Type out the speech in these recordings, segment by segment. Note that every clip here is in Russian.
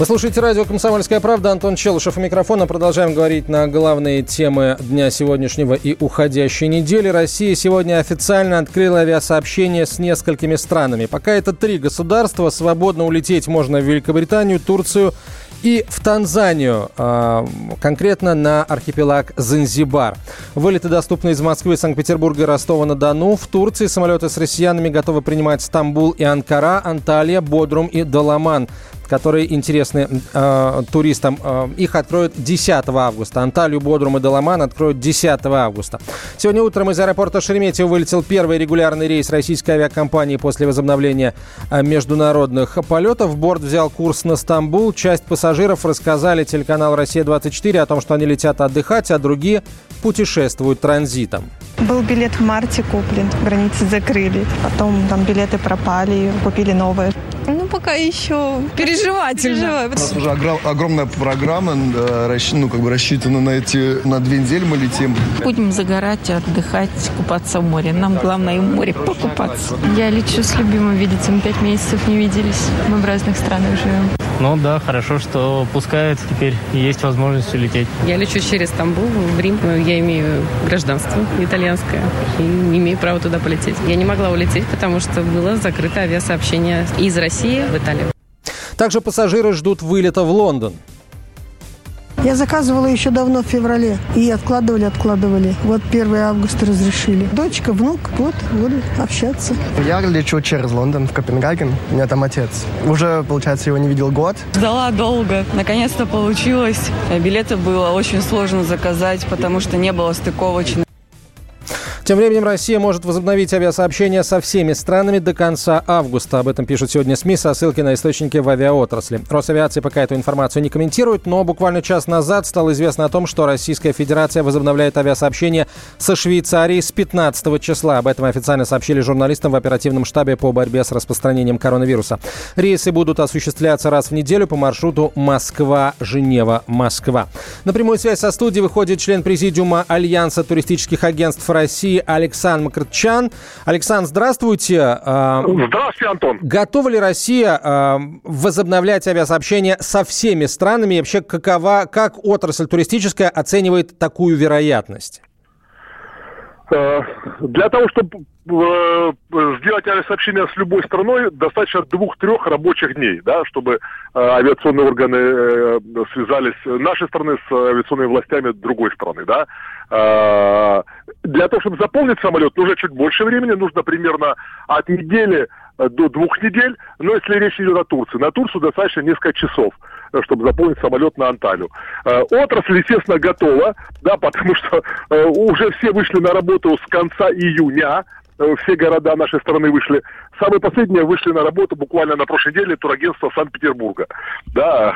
Вы слушаете радио «Комсомольская правда». Антон Челышев у микрофона. Продолжаем говорить на главные темы дня сегодняшнего и уходящей недели. Россия сегодня официально открыла авиасообщение с несколькими странами. Пока это три государства. Свободно улететь можно в Великобританию, Турцию и в Танзанию, а, конкретно на архипелаг Занзибар. Вылеты доступны из Москвы, Санкт-Петербурга и Ростова-на-Дону. В Турции самолеты с россиянами готовы принимать Стамбул и Анкара, Анталия, Бодрум и Даламан которые интересны э, туристам. Э, их откроют 10 августа. Анталию, Бодрум и Даламан откроют 10 августа. Сегодня утром из аэропорта Шереметьево вылетел первый регулярный рейс российской авиакомпании после возобновления э, международных полетов. Борт взял курс на Стамбул. Часть пассажиров рассказали телеканал «Россия-24» о том, что они летят отдыхать, а другие путешествуют транзитом. Был билет в марте куплен, границы закрыли. Потом там билеты пропали, купили новые. Ну, пока еще переживательно. У нас уже огромная программа, э, ну, как бы рассчитана на эти, на две недели мы летим. Будем загорать, отдыхать, купаться в море. Нам главное в море покупаться. Я лечу с любимым видеться. Мы пять месяцев не виделись. Мы в разных странах живем. Ну да, хорошо, что пускают теперь и есть возможность улететь. Я лечу через Стамбул в Рим. Я имею гражданство итальянское и не имею права туда полететь. Я не могла улететь, потому что было закрыто авиасообщение из России в Италию. Также пассажиры ждут вылета в Лондон. Я заказывала еще давно, в феврале. И откладывали, откладывали. Вот 1 августа разрешили. Дочка, внук, вот, буду общаться. Я лечу через Лондон, в Копенгаген. У меня там отец. Уже, получается, его не видел год. Ждала долго. Наконец-то получилось. Билеты было очень сложно заказать, потому что не было стыковочных. Тем временем Россия может возобновить авиасообщение со всеми странами до конца августа. Об этом пишут сегодня СМИ со ссылкой на источники в авиаотрасли. Росавиация пока эту информацию не комментирует, но буквально час назад стало известно о том, что Российская Федерация возобновляет авиасообщение со Швейцарией с 15 числа. Об этом официально сообщили журналистам в оперативном штабе по борьбе с распространением коронавируса. Рейсы будут осуществляться раз в неделю по маршруту Москва-Женева-Москва. На прямую связь со студией выходит член президиума Альянса туристических агентств России Александр Макротчан. Александр, здравствуйте. А, здравствуйте, Антон. Готова ли Россия а, возобновлять авиасообщение со всеми странами? И вообще, какова, как отрасль туристическая оценивает такую вероятность? Э, для того, чтобы э, сделать авиасообщение с любой страной, достаточно двух-трех рабочих дней, да, чтобы э, авиационные органы связались нашей страны с авиационными властями другой страны. Да. Для того, чтобы заполнить самолет, нужно чуть больше времени, нужно примерно от недели до двух недель, но если речь идет о Турции, на Турцию достаточно несколько часов чтобы заполнить самолет на Анталию. Э, отрасль, естественно, готова, да, потому что э, уже все вышли на работу с конца июня, э, все города нашей страны вышли. Самые последние вышли на работу буквально на прошлой неделе турагентство Санкт-Петербурга. Да,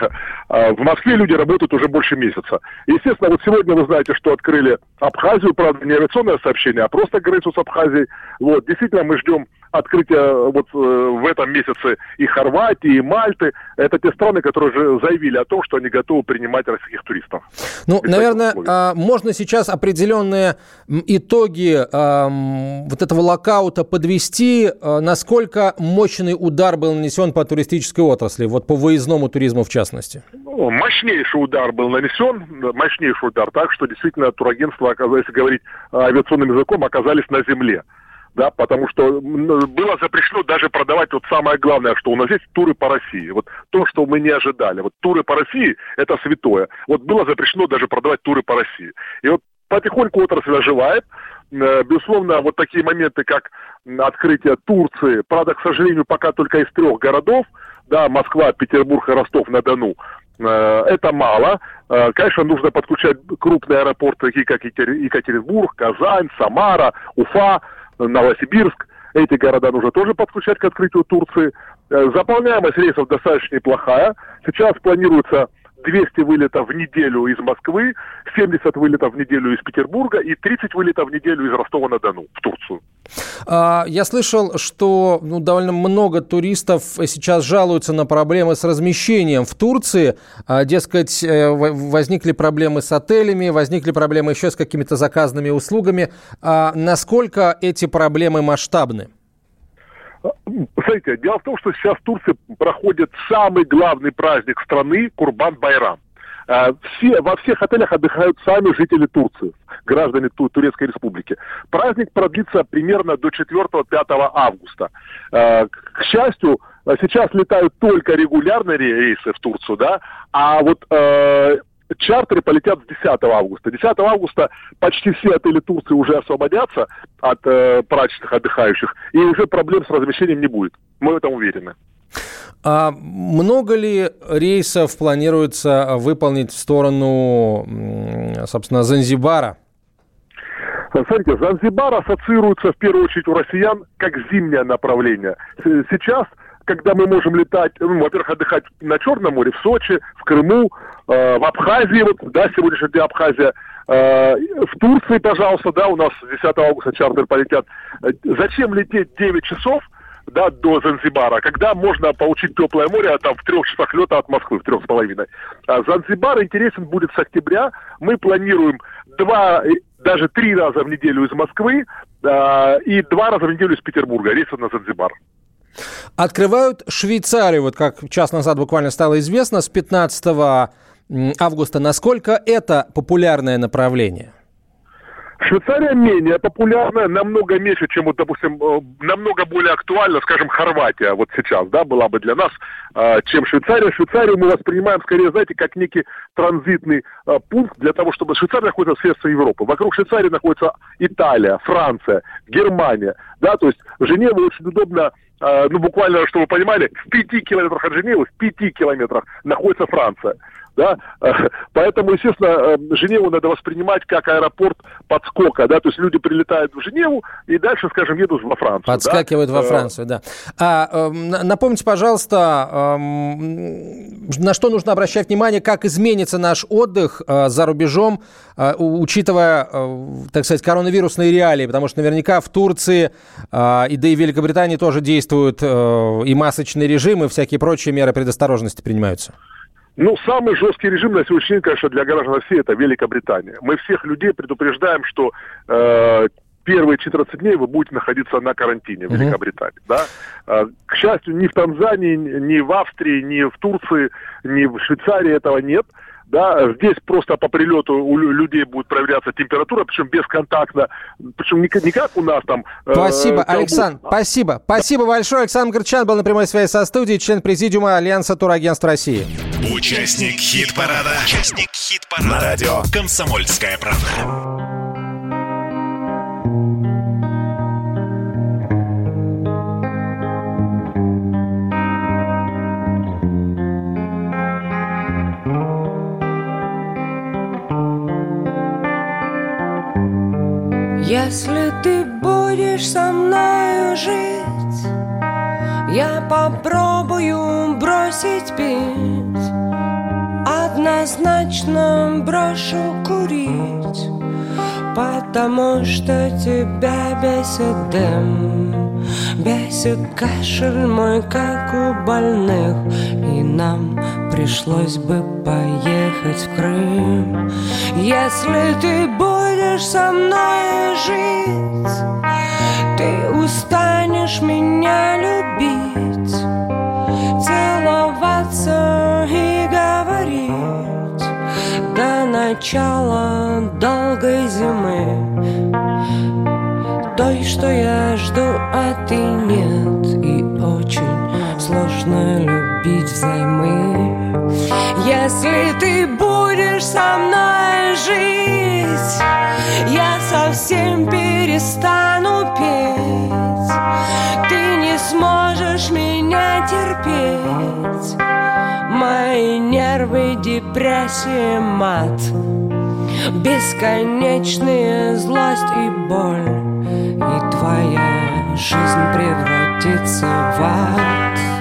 в Москве люди работают уже больше месяца. Естественно, вот сегодня вы знаете, что открыли Абхазию, правда, не авиационное сообщение, а просто границу с Абхазией. Вот, действительно, мы ждем открытия вот э, в этом месяце и Хорватии, и Мальты. Это те страны, которые уже заявили о том, что они готовы принимать российских туристов. Ну, наверное, а, можно сейчас определенные итоги а, вот этого локаута подвести. А, насколько мощный удар был нанесен по туристической отрасли, вот по выездному туризму в частности? Ну, мощнейший удар был нанесен, мощнейший удар, так что действительно турагентства, если говорить авиационным языком, оказались на земле да, потому что было запрещено даже продавать вот самое главное, что у нас есть туры по России. Вот то, что мы не ожидали. Вот туры по России – это святое. Вот было запрещено даже продавать туры по России. И вот потихоньку отрасль оживает. Э, безусловно, вот такие моменты, как открытие Турции, правда, к сожалению, пока только из трех городов, да, Москва, Петербург и Ростов-на-Дону, э, это мало. Э, конечно, нужно подключать крупные аэропорты, такие как Екатеринбург, Казань, Самара, Уфа, Новосибирск. Эти города нужно тоже подключать к открытию Турции. Э, заполняемость рейсов достаточно неплохая. Сейчас планируется 200 вылетов в неделю из Москвы, 70 вылетов в неделю из Петербурга и 30 вылетов в неделю из Ростова-на-Дону в Турцию. А, я слышал, что ну, довольно много туристов сейчас жалуются на проблемы с размещением в Турции. А, дескать, э, возникли проблемы с отелями, возникли проблемы еще с какими-то заказанными услугами. А насколько эти проблемы масштабны? Смотрите, дело в том, что сейчас в Турции проходит самый главный праздник страны Курбан-Байрам. Э, все, во всех отелях отдыхают сами жители Турции, граждане Турецкой Республики. Праздник продлится примерно до 4-5 августа. Э, к счастью, сейчас летают только регулярные рейсы в Турцию, да, а вот э, чартеры полетят с 10 августа. 10 августа почти все отели Турции уже освободятся от э, прачечных отдыхающих, и уже проблем с размещением не будет. Мы в этом уверены. А много ли рейсов планируется выполнить в сторону, собственно, Занзибара? Смотрите, Занзибар ассоциируется в первую очередь у россиян как зимнее направление. Сейчас когда мы можем летать, ну, во-первых, отдыхать на Черном море, в Сочи, в Крыму, э, в Абхазии, вот, да, сегодняшний день Абхазия, э, в Турции, пожалуйста, да, у нас 10 августа чартер полетят. Э, зачем лететь 9 часов, да, до Занзибара, когда можно получить теплое море а там в трех часах лета от Москвы, в трех с половиной. А Занзибар интересен будет с октября. Мы планируем два, даже три раза в неделю из Москвы э, и два раза в неделю из Петербурга рейсы на Занзибар. Открывают Швейцарию, вот как час назад буквально стало известно, с 15 августа. Насколько это популярное направление? Швейцария менее популярная, намного меньше, чем, вот, допустим, э, намного более актуальна, скажем, Хорватия вот сейчас, да, была бы для нас, э, чем Швейцария. Швейцарию мы воспринимаем, скорее, знаете, как некий транзитный э, пункт для того, чтобы Швейцария находится в сердце Европы. Вокруг Швейцарии находится Италия, Франция, Германия, да, то есть Женева очень удобно ну, буквально, чтобы вы понимали, в пяти километрах от Женевы, в пяти километрах находится Франция да, поэтому, естественно, э, Женеву надо воспринимать как аэропорт подскока, да, то есть люди прилетают в Женеву и дальше, скажем, едут во Францию. Подскакивают да? во э, Францию, да. А, эм, напомните, пожалуйста, эм, на что нужно обращать внимание, как изменится наш отдых э, за рубежом, учитывая, так сказать, коронавирусные реалии, потому что наверняка в Турции и да и в Великобритании тоже действуют и масочный режим, и всякие прочие меры предосторожности принимаются. Ну, самый жесткий режим на сегодняшний день, конечно, для граждан России это Великобритания. Мы всех людей предупреждаем, что э, первые 14 дней вы будете находиться на карантине в uh-huh. Великобритании. Да? Э, к счастью, ни в Танзании, ни в Австрии, ни в Турции, ни в Швейцарии этого нет. Да, здесь просто по прилету у людей будет проверяться температура, причем бесконтактно, причем не, не как у нас там. Э, спасибо, э, Александр, а... спасибо. Спасибо большое. Александр Горчан был на прямой связи со студией, член президиума Альянса турагентств России. Участник хит-парада. Участник хит-парада. На радио «Комсомольская правда». Если ты будешь со мной жить, я попробую бросить пить, однозначно брошу курить, потому что тебя бесит дым, бесит кашель мой, как у больных, нам пришлось бы поехать в Крым. Если ты будешь со мной жить, ты устанешь меня любить, целоваться и говорить до начала долгой зимы. Той, что я жду, Если ты будешь со мной жить, я совсем перестану петь. Ты не сможешь меня терпеть. Мои нервы, депрессия, мат. Бесконечная злость и боль И твоя жизнь превратится в ад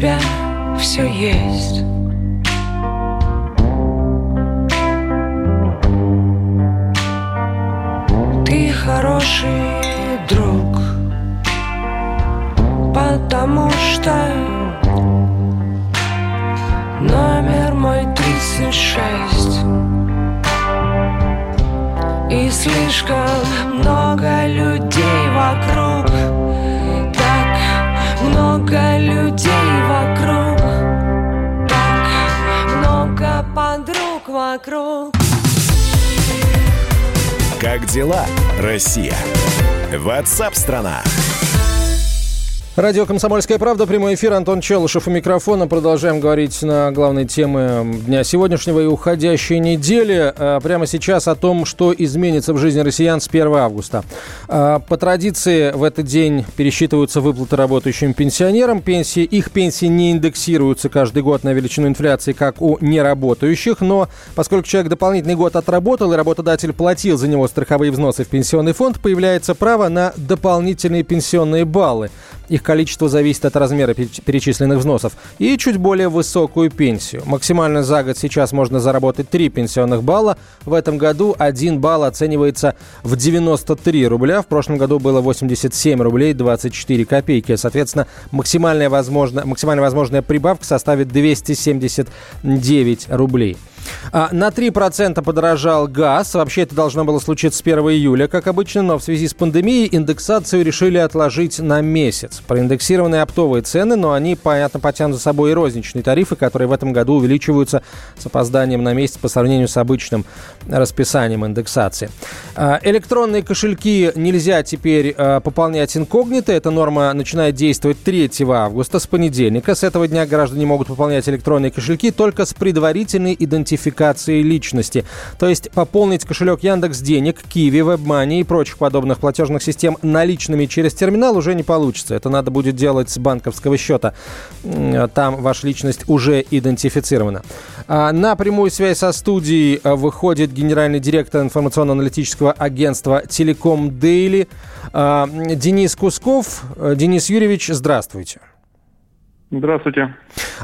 тебя все есть. Ты хороший друг, потому что номер мой тридцать шесть. И слишком много вокруг Как дела, Россия? Ватсап-страна! Радио «Комсомольская правда», прямой эфир, Антон Челышев у микрофона. Продолжаем говорить на главной темы дня сегодняшнего и уходящей недели. А, прямо сейчас о том, что изменится в жизни россиян с 1 августа. А, по традиции в этот день пересчитываются выплаты работающим пенсионерам. Пенсии, их пенсии не индексируются каждый год на величину инфляции, как у неработающих. Но поскольку человек дополнительный год отработал и работодатель платил за него страховые взносы в пенсионный фонд, появляется право на дополнительные пенсионные баллы. Их количество зависит от размера перечисленных взносов. И чуть более высокую пенсию. Максимально за год сейчас можно заработать 3 пенсионных балла. В этом году 1 балл оценивается в 93 рубля. В прошлом году было 87 рублей 24 копейки. Соответственно, максимальная, возможно, максимально возможная прибавка составит 279 рублей. А, на 3% подорожал газ. Вообще это должно было случиться с 1 июля, как обычно, но в связи с пандемией индексацию решили отложить на месяц. Проиндексированы оптовые цены, но они, понятно, потянут за собой и розничные тарифы, которые в этом году увеличиваются с опозданием на месяц по сравнению с обычным расписанием индексации. А, электронные кошельки нельзя теперь а, пополнять инкогнито. Эта норма начинает действовать 3 августа, с понедельника. С этого дня граждане могут пополнять электронные кошельки только с предварительной идентификацией идентификации личности. То есть пополнить кошелек Яндекс Денег, Киви, WebMoney и прочих подобных платежных систем наличными через терминал уже не получится. Это надо будет делать с банковского счета. Там ваша личность уже идентифицирована. А на прямую связь со студией а, выходит генеральный директор информационно-аналитического агентства «Телеком Дейли» а, Денис Кусков. Денис Юрьевич, здравствуйте. Здравствуйте.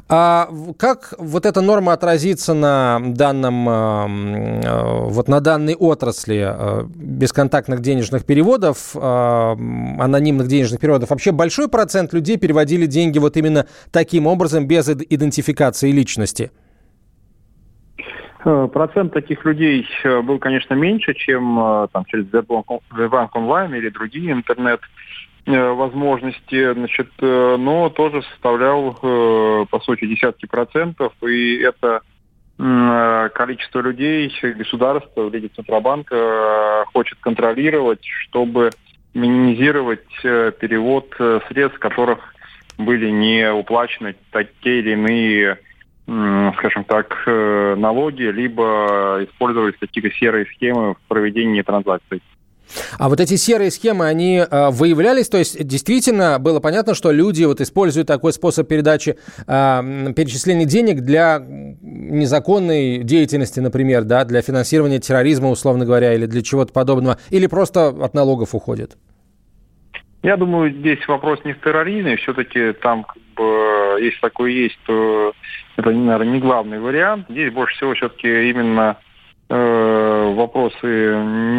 А как вот эта норма отразится на данном, э, э, вот на данной отрасли э, бесконтактных денежных переводов, анонимных денежных переводов? Вообще большой процент людей переводили деньги вот именно таким образом, без идентификации личности? Процент таких людей был, конечно, меньше, чем там, через Сбербанк онлайн или другие интернет Э, возможности, значит, э, но тоже составлял, э, по сути, десятки процентов, и это количество людей государство в виде Центробанка хочет контролировать, чтобы минимизировать перевод средств, которых были не уплачены те или иные, скажем так, налоги, либо использовались какие-то серые схемы в проведении транзакций. А вот эти серые схемы, они э, выявлялись, то есть действительно было понятно, что люди вот используют такой способ передачи, э, перечисления денег для незаконной деятельности, например, да, для финансирования терроризма, условно говоря, или для чего-то подобного, или просто от налогов уходит? Я думаю, здесь вопрос не в терроризме, все-таки там как бы, если такое есть, то это, наверное, не главный вариант. Здесь больше всего все-таки именно вопросы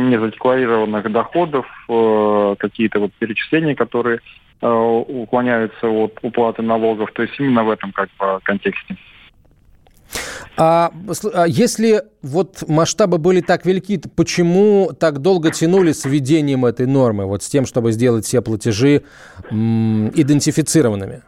незадекларированных доходов, э, какие-то вот перечисления, которые э, уклоняются от уплаты налогов. То есть именно в этом как бы контексте. А, а если вот масштабы были так велики, то почему так долго тянули с введением этой нормы, вот с тем, чтобы сделать все платежи идентифицированными?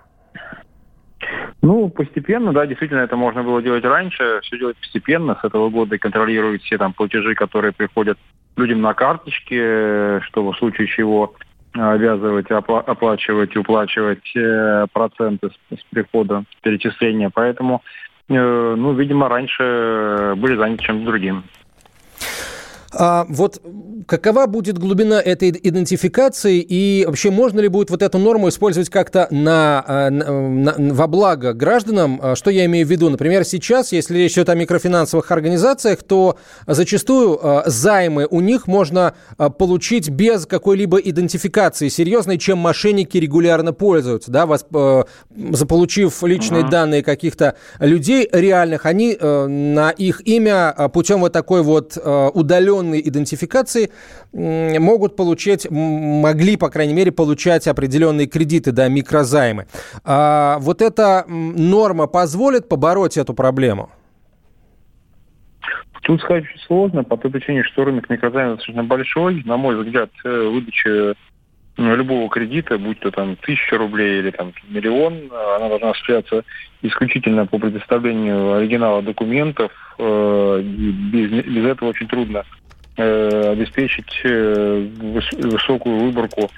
Ну, постепенно, да, действительно, это можно было делать раньше, все делать постепенно, с этого года и контролировать все там платежи, которые приходят людям на карточке, чтобы в случае чего э, обязывать опла- оплачивать уплачивать э, проценты с, с прихода перечисления. Поэтому, э, ну, видимо, раньше были заняты чем-то другим. А вот какова будет глубина этой идентификации и вообще можно ли будет вот эту норму использовать как-то на, а, на, на, во благо гражданам? А, что я имею в виду? Например, сейчас, если речь идет о микрофинансовых организациях, то зачастую а, займы у них можно получить без какой-либо идентификации серьезной, чем мошенники регулярно пользуются. Да? Вас, заполучив личные uh-huh. данные каких-то людей реальных, они на их имя путем вот такой вот удаленной определенной идентификации могут получать, могли, по крайней мере, получать определенные кредиты, да, микрозаймы. А вот эта норма позволит побороть эту проблему? Тут сказать сложно, по той причине, что рынок микрозаймов достаточно большой. На мой взгляд, э, выдача любого кредита, будь то там тысяча рублей или там миллион, она должна осуществляться исключительно по предоставлению оригинала документов. Э, без, без этого очень трудно э, обеспечить э, высокую выборку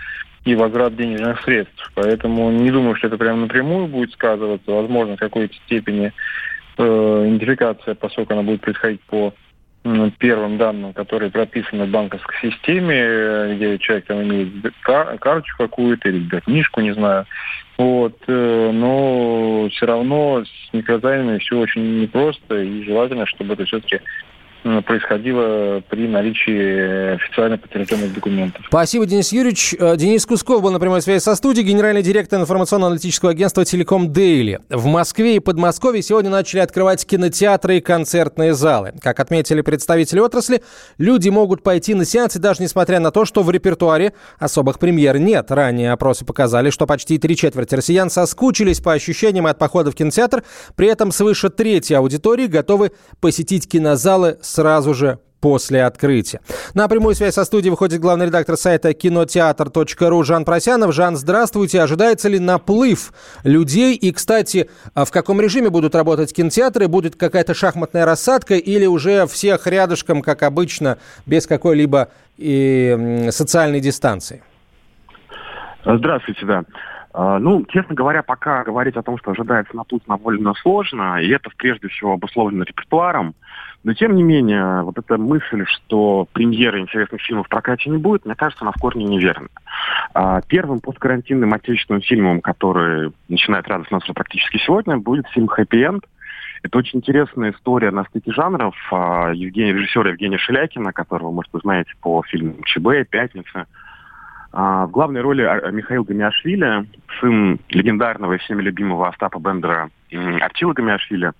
и возврат денежных средств. Поэтому не думаю, что это прямо напрямую будет сказываться. Возможно, в какой-то степени э, идентификация, поскольку она будет происходить по первым данным, которые прописаны в банковской системе, где человек там имеет кар- карточку какую-то или книжку, не знаю. Вот, но все равно с микрозаймами все очень непросто, и желательно, чтобы это все-таки происходило при наличии официально подтвержденных документов. Спасибо, Денис Юрьевич. Э, Денис Кусков был на прямой связи со студией, генеральный директор информационно-аналитического агентства «Телеком Дейли». В Москве и Подмосковье сегодня начали открывать кинотеатры и концертные залы. Как отметили представители отрасли, люди могут пойти на сеансы, даже несмотря на то, что в репертуаре особых премьер нет. Ранее опросы показали, что почти три четверти россиян соскучились по ощущениям от похода в кинотеатр, при этом свыше трети аудитории готовы посетить кинозалы сразу же после открытия. На прямую связь со студией выходит главный редактор сайта кинотеатр.ру Жан Просянов. Жан, здравствуйте. Ожидается ли наплыв людей? И, кстати, а в каком режиме будут работать кинотеатры? Будет какая-то шахматная рассадка или уже всех рядышком, как обычно, без какой-либо социальной дистанции? Здравствуйте, да. А, ну, честно говоря, пока говорить о том, что ожидается наплыв, довольно сложно, и это прежде всего обусловлено репертуаром. Но тем не менее, вот эта мысль, что премьеры интересных фильмов в прокате не будет, мне кажется, она в корне неверна. А, первым посткарантинным отечественным фильмом, который начинает радовать нас практически сегодня, будет фильм «Хэппи Энд». Это очень интересная история на стыке жанров а, Евгения, режиссера Евгения Шелякина, которого, может, вы знаете по фильму «ЧБ», «Пятница». А, в главной роли Михаил Гамиашвили, сын легендарного и всеми любимого Остапа Бендера Артила Гамиашвили.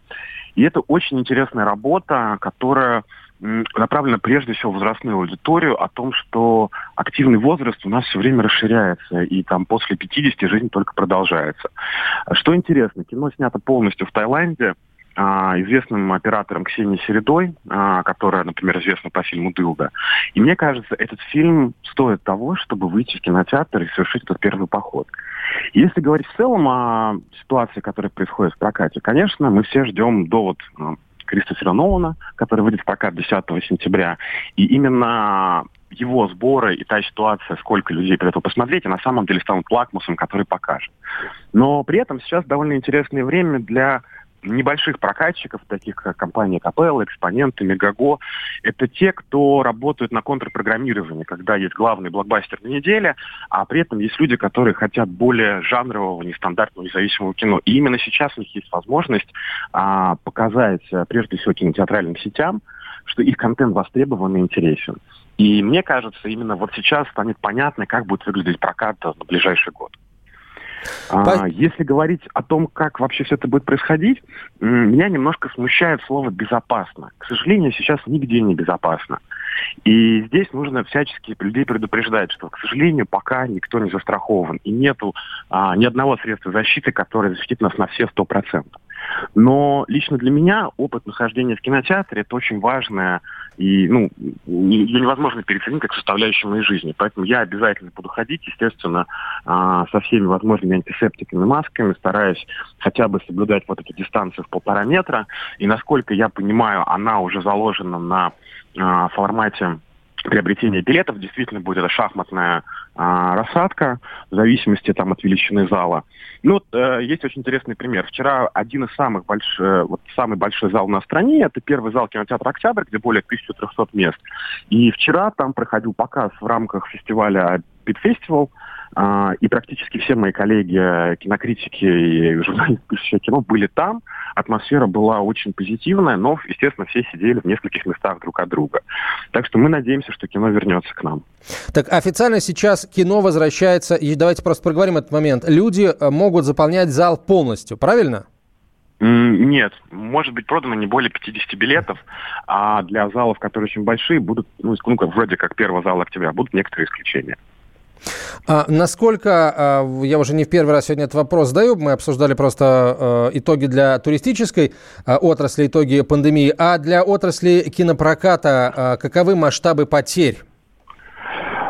И это очень интересная работа, которая направлена прежде всего в возрастную аудиторию о том, что активный возраст у нас все время расширяется, и там после 50 жизнь только продолжается. Что интересно, кино снято полностью в Таиланде, известным оператором Ксенией Середой, а, которая, например, известна по фильму «Дылда». И мне кажется, этот фильм стоит того, чтобы выйти в кинотеатр и совершить этот первый поход. Если говорить в целом о ситуации, которая происходит в прокате, конечно, мы все ждем довод ну, Кристофера Нолана, который выйдет в прокат 10 сентября. И именно его сборы и та ситуация, сколько людей придет его посмотреть, и на самом деле станут лакмусом, который покажет. Но при этом сейчас довольно интересное время для небольших прокатчиков, таких как компания Капелла, Экспоненты, Мегаго, это те, кто работают на контрпрограммировании, когда есть главный блокбастер на неделе, а при этом есть люди, которые хотят более жанрового, нестандартного, независимого кино. И именно сейчас у них есть возможность а, показать, а, прежде всего, кинотеатральным сетям, что их контент востребован и интересен. И мне кажется, именно вот сейчас станет понятно, как будет выглядеть прокат на ближайший год. А, если говорить о том, как вообще все это будет происходить, меня немножко смущает слово «безопасно». К сожалению, сейчас нигде не безопасно. И здесь нужно всячески людей предупреждать, что, к сожалению, пока никто не застрахован. И нету а, ни одного средства защиты, которое защитит нас на все сто процентов. Но лично для меня опыт нахождения в кинотеатре это очень важное и ну, ее невозможно переоценить как составляющую моей жизни. Поэтому я обязательно буду ходить, естественно, а, со всеми возможными антисептиками, масками, стараясь хотя бы соблюдать вот эту дистанцию в полтора метра. И насколько я понимаю, она уже заложена на а, формате приобретения билетов действительно будет это шахматная а, рассадка. в зависимости там, от величины зала. Ну, вот, э, есть очень интересный пример. Вчера один из самых больших, э, вот самый большой зал на стране, это первый зал кинотеатра «Октябрь», где более 1300 мест. И вчера там проходил показ в рамках фестиваля «Пит Фестивал», а, и практически все мои коллеги, э, кинокритики и журналисты, пишущие кино, были там. Атмосфера была очень позитивная, но, естественно, все сидели в нескольких местах друг от друга. Так что мы надеемся, что кино вернется к нам. Так официально сейчас кино возвращается, и давайте просто проговорим этот момент. Люди э, могут заполнять зал полностью, правильно? Нет, может быть продано не более 50 билетов, а для залов, которые очень большие, будут, ну, ну вроде как первого зала октября, будут некоторые исключения. А насколько, а, я уже не в первый раз сегодня этот вопрос задаю, мы обсуждали просто а, итоги для туристической а, отрасли, итоги пандемии, а для отрасли кинопроката каковы масштабы потерь?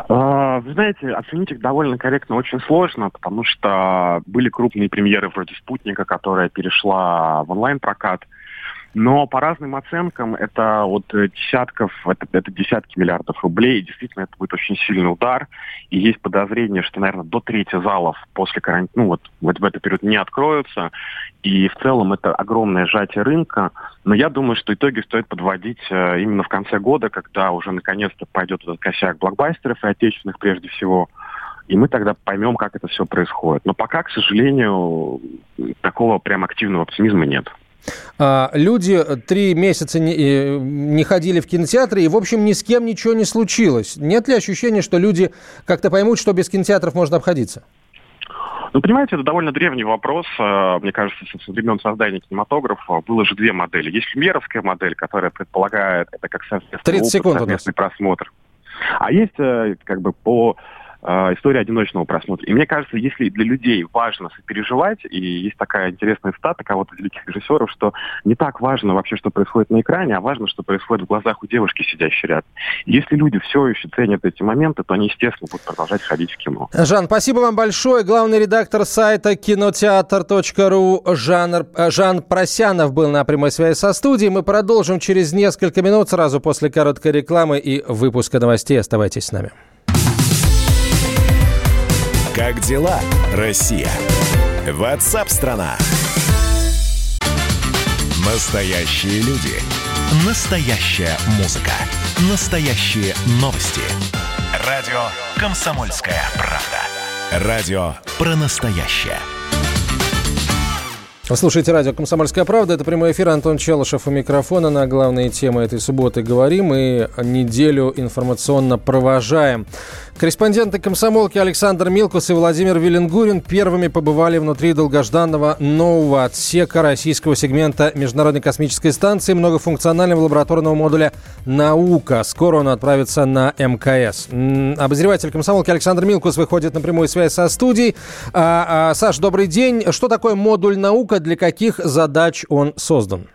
Вы знаете, оценить их довольно корректно очень сложно, потому что были крупные премьеры вроде «Спутника», которая перешла в онлайн-прокат. Но по разным оценкам это вот десятков, это, это десятки миллиардов рублей. И действительно, это будет очень сильный удар. И есть подозрение, что, наверное, до трети залов после карантина, ну вот, вот в этот период не откроются. И в целом это огромное сжатие рынка. Но я думаю, что итоги стоит подводить э, именно в конце года, когда уже наконец-то пойдет этот косяк блокбастеров и отечественных прежде всего. И мы тогда поймем, как это все происходит. Но пока, к сожалению, такого прям активного оптимизма нет. А, люди три месяца не, э, не ходили в кинотеатры, и, в общем, ни с кем ничего не случилось. Нет ли ощущения, что люди как-то поймут, что без кинотеатров можно обходиться? Ну, понимаете, это довольно древний вопрос. А, мне кажется, со времен создания кинематографа было же две модели. Есть люмьеровская модель, которая предполагает это как совместный 30 секунд совместный просмотр. А есть э, как бы по э, история одиночного просмотра. И мне кажется, если для людей важно сопереживать, и есть такая интересная стата кого-то великих режиссеров, что не так важно вообще, что происходит на экране, а важно, что происходит в глазах у девушки, сидящей рядом. Если люди все еще ценят эти моменты, то они, естественно, будут продолжать ходить в кино. Жан, спасибо вам большое. Главный редактор сайта кинотеатр.ру Жан, э, Жан Просянов был на прямой связи со студией. Мы продолжим через несколько минут, сразу после короткой рекламы и выпуска новостей. Оставайтесь с нами. Как дела, Россия? Ватсап-страна! Настоящие люди. Настоящая музыка. Настоящие новости. Радио «Комсомольская правда». Радио про настоящее. Вы радио «Комсомольская правда». Это прямой эфир. Антон Челышев у микрофона. На главные темы этой субботы говорим и неделю информационно провожаем. Корреспонденты комсомолки Александр Милкус и Владимир Виленгурин первыми побывали внутри долгожданного нового отсека российского сегмента Международной космической станции многофункционального лабораторного модуля «Наука». Скоро он отправится на МКС. Обозреватель комсомолки Александр Милкус выходит на прямую связь со студией. А, а, Саш, добрый день. Что такое модуль «Наука», для каких задач он создан?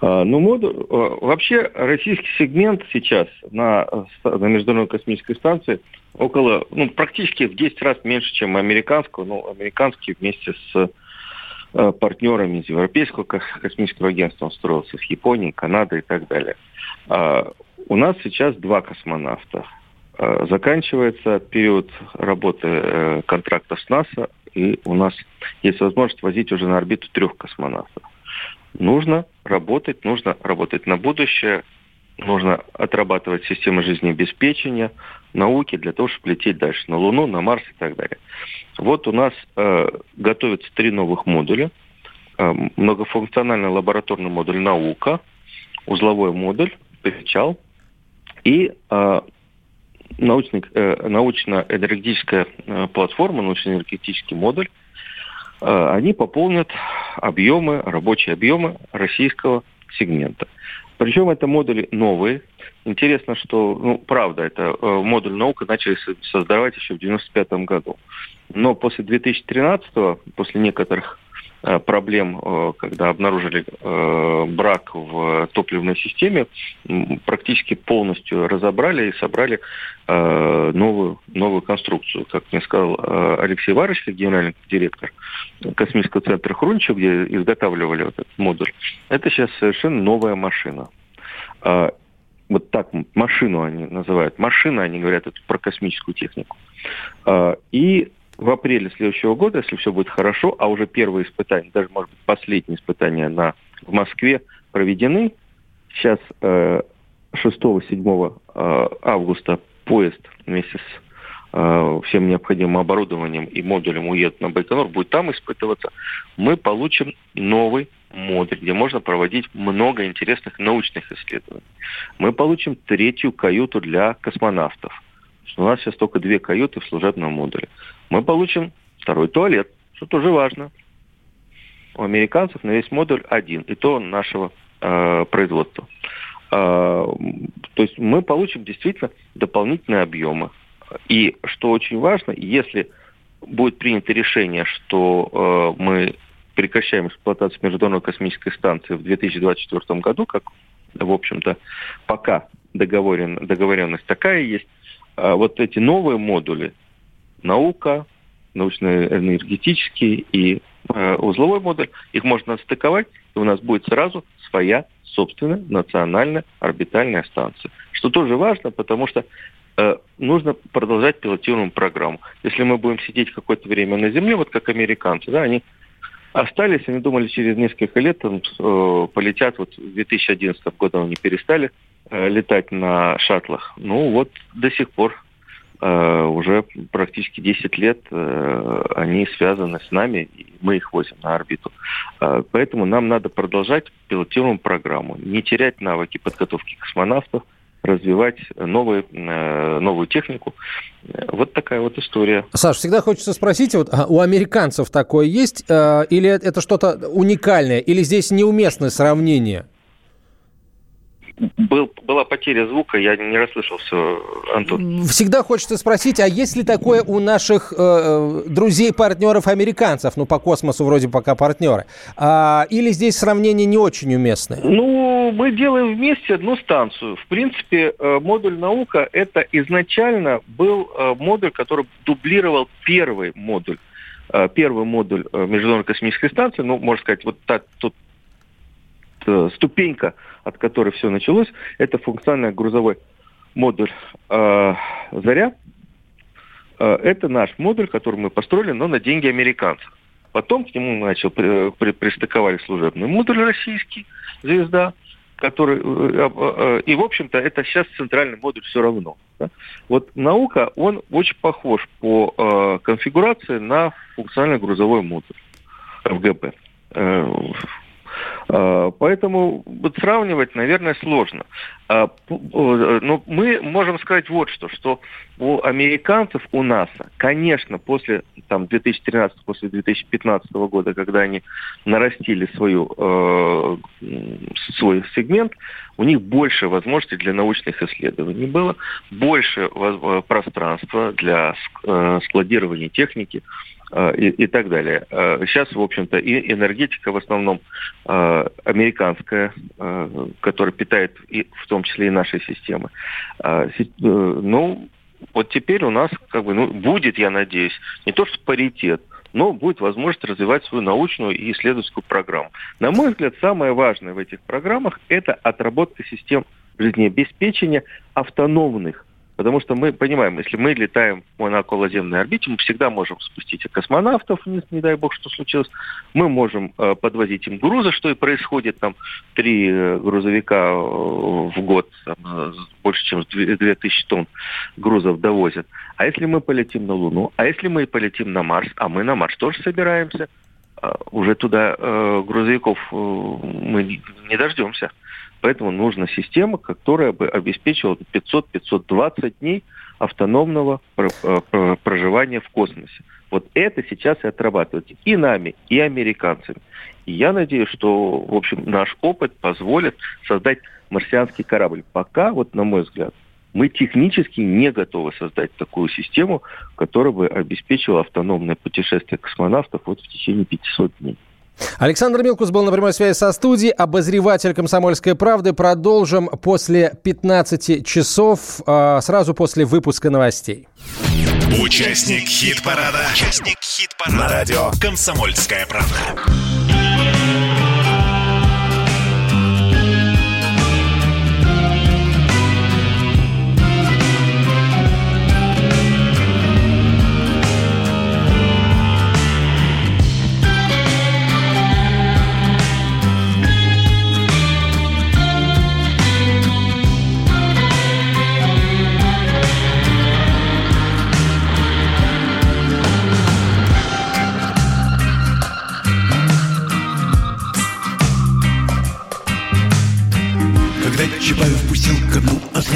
А, ну, модуль, а, вообще российский сегмент сейчас на, на Международной космической станции около, ну, практически в 10 раз меньше, чем американского. Ну, американский вместе с э, партнерами из Европейского космического агентства он строился, с Японией, Канадой и так далее. А, у нас сейчас два космонавта. А, заканчивается период работы э, контракта с НАСА, и у нас есть возможность возить уже на орбиту трех космонавтов нужно работать, нужно работать на будущее, нужно отрабатывать системы жизнеобеспечения, науки для того, чтобы лететь дальше на Луну, на Марс и так далее. Вот у нас э, готовятся три новых модуля. Э, многофункциональный лабораторный модуль «Наука», узловой модуль «Печал» и э, э, научно-энергетическая э, платформа, научно-энергетический модуль – они пополнят объемы, рабочие объемы российского сегмента. Причем это модули новые. Интересно, что, ну, правда, это э, модуль наука начали создавать еще в 95 году. Но после 2013, после некоторых Э, проблем, э, когда обнаружили э, брак в топливной системе, практически полностью разобрали и собрали новую, новую конструкцию. Как мне сказал Алексей Варочкин, генеральный директор космического центра Хрунчев, где изготавливали вот этот модуль, это сейчас совершенно новая машина. вот так машину они называют. Машина, они говорят, это про космическую технику. А, и в апреле следующего года, если все будет хорошо, а уже первые испытания, даже, может быть, последние испытания на, в Москве проведены. Сейчас 6-7 э, августа поезд вместе с Э, всем необходимым оборудованием и модулем уедут на Байконур, будет там испытываться, мы получим новый модуль, где можно проводить много интересных научных исследований. Мы получим третью каюту для космонавтов. У нас сейчас только две каюты в служебном модуле. Мы получим второй туалет, что тоже важно. У американцев на весь модуль один, и то нашего э, производства. Э, то есть мы получим действительно дополнительные объемы. И что очень важно, если будет принято решение, что э, мы прекращаем эксплуатацию Международной космической станции в 2024 году, как, в общем-то, пока договорен, договоренность такая есть, вот эти новые модули, наука, научно-энергетический и э, узловой модуль, их можно стыковать, и у нас будет сразу своя собственная национальная орбитальная станция. Что тоже важно, потому что Э, нужно продолжать пилотируемую программу. Если мы будем сидеть какое-то время на Земле, вот как американцы, да, они остались, они думали, через несколько лет там, э, полетят, вот в 2011 году они перестали летать на шаттлах. Ну вот до сих пор э, уже практически 10 лет э, они связаны с нами, и мы их возим на орбиту. Э, поэтому нам надо продолжать пилотируемую программу, не терять навыки подготовки космонавтов – развивать новые, э, новую технику. Вот такая вот история. Саш, всегда хочется спросить, вот а у американцев такое есть, э, или это что-то уникальное, или здесь неуместное сравнение? Был, была потеря звука, я не расслышал все, Антон. Всегда хочется спросить, а есть ли такое у наших э, э, друзей, партнеров, американцев, ну, по космосу вроде пока партнеры, а, или здесь сравнение не очень уместное? Ну, мы делаем вместе одну станцию. В принципе, э, модуль наука, это изначально был э, модуль, который дублировал первый модуль первый модуль Международной космической станции, ну, можно сказать, вот так, тут ступенька от которой все началось, это функциональный грузовой модуль э, «Заря». Э, это наш модуль, который мы построили, но на деньги американцев. Потом к нему начал при, при, пристыковали служебный модуль российский «Звезда», который... Э, э, э, и, в общем-то, это сейчас центральный модуль все равно. Да? Вот наука, он очень похож по э, конфигурации на функциональный грузовой модуль ФГБ. Э, поэтому вот сравнивать, наверное, сложно. А, но мы можем сказать вот что, что у американцев, у НАСА, конечно, после там, 2013, после 2015 года, когда они нарастили свою, э, свой сегмент, у них больше возможностей для научных исследований было, больше пространства для э, складирования техники. Э, и, и так далее. Э, сейчас, в общем-то, и энергетика в основном э, американская, которая питает и, в том числе и наши системы. Ну, вот теперь у нас как бы, ну, будет, я надеюсь, не то что паритет, но будет возможность развивать свою научную и исследовательскую программу. На мой взгляд, самое важное в этих программах – это отработка систем жизнеобеспечения автономных Потому что мы понимаем, если мы летаем на околоземной орбите, мы всегда можем спустить космонавтов вниз, не дай бог, что случилось. Мы можем э, подвозить им грузы, что и происходит. Там три э, грузовика э, в год, там, э, больше, чем 2000 тонн грузов довозят. А если мы полетим на Луну, а если мы полетим на Марс, а мы на Марс тоже собираемся, уже туда э, грузовиков э, мы не дождемся. Поэтому нужна система, которая бы обеспечивала 500-520 дней автономного э, проживания в космосе. Вот это сейчас и отрабатывается и нами, и американцами. И я надеюсь, что, в общем, наш опыт позволит создать марсианский корабль. Пока, вот на мой взгляд, мы технически не готовы создать такую систему, которая бы обеспечивала автономное путешествие космонавтов вот в течение 500 дней. Александр Милкус был на прямой связи со студией. Обозреватель «Комсомольской правды». Продолжим после 15 часов, а, сразу после выпуска новостей. Участник хит-парада. Участник хит-парада. На радио «Комсомольская правда».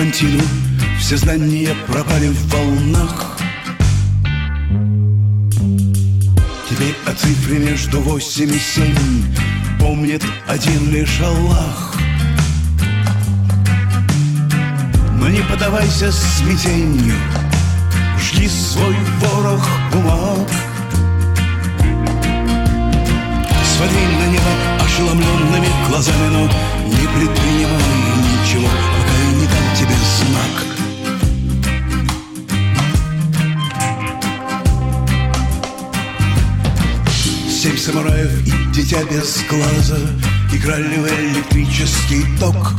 Атлантиду Все знания пропали в волнах. Теперь о цифре между восемь и семь Помнит один лишь Аллах. Но не поддавайся смятению Жги свой ворох бумаг. Смотри на небо ошеломленными глазами Но не предпринимай дитя без глаза. Играли в электрический ток.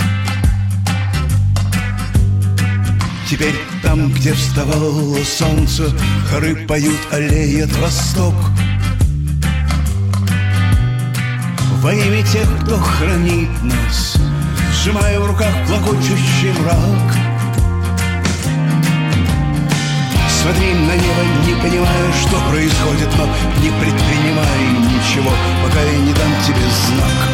Теперь там, где вставало солнце Хоры поют, аллеет восток. Во имя тех, кто хранит нас Сжимая в руках клокочущий мрак Смотри на небо, не понимая, что происходит Но не предпринимай ничего, пока я не дам тебе знак.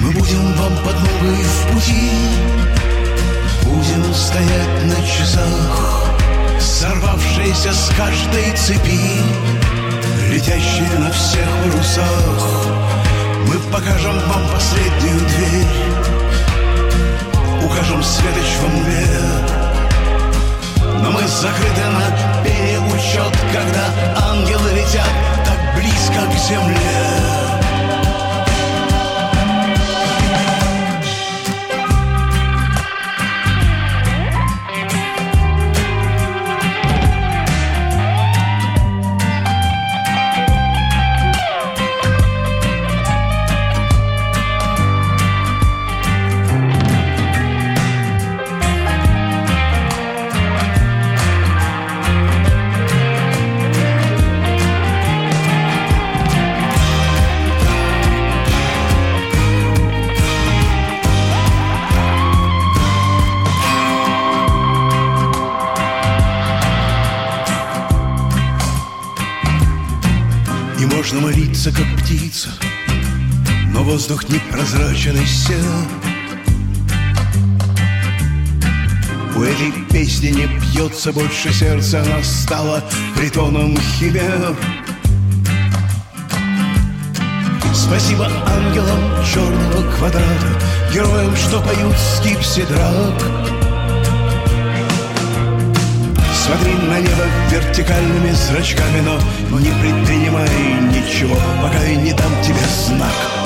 Мы будем вам подмогой в пути Будем стоять на часах Сорвавшиеся с каждой цепи Летящие на всех парусах. Мы покажем вам последнюю дверь закрыты на переучет Когда ангелы летят так близко к земле и сел У этой песни не бьется больше сердце Она стала притоном химер Спасибо ангелам черного квадрата Героям, что поют скипси драк. Смотри на небо вертикальными зрачками Но не предпринимай ничего, пока я не дам тебе знак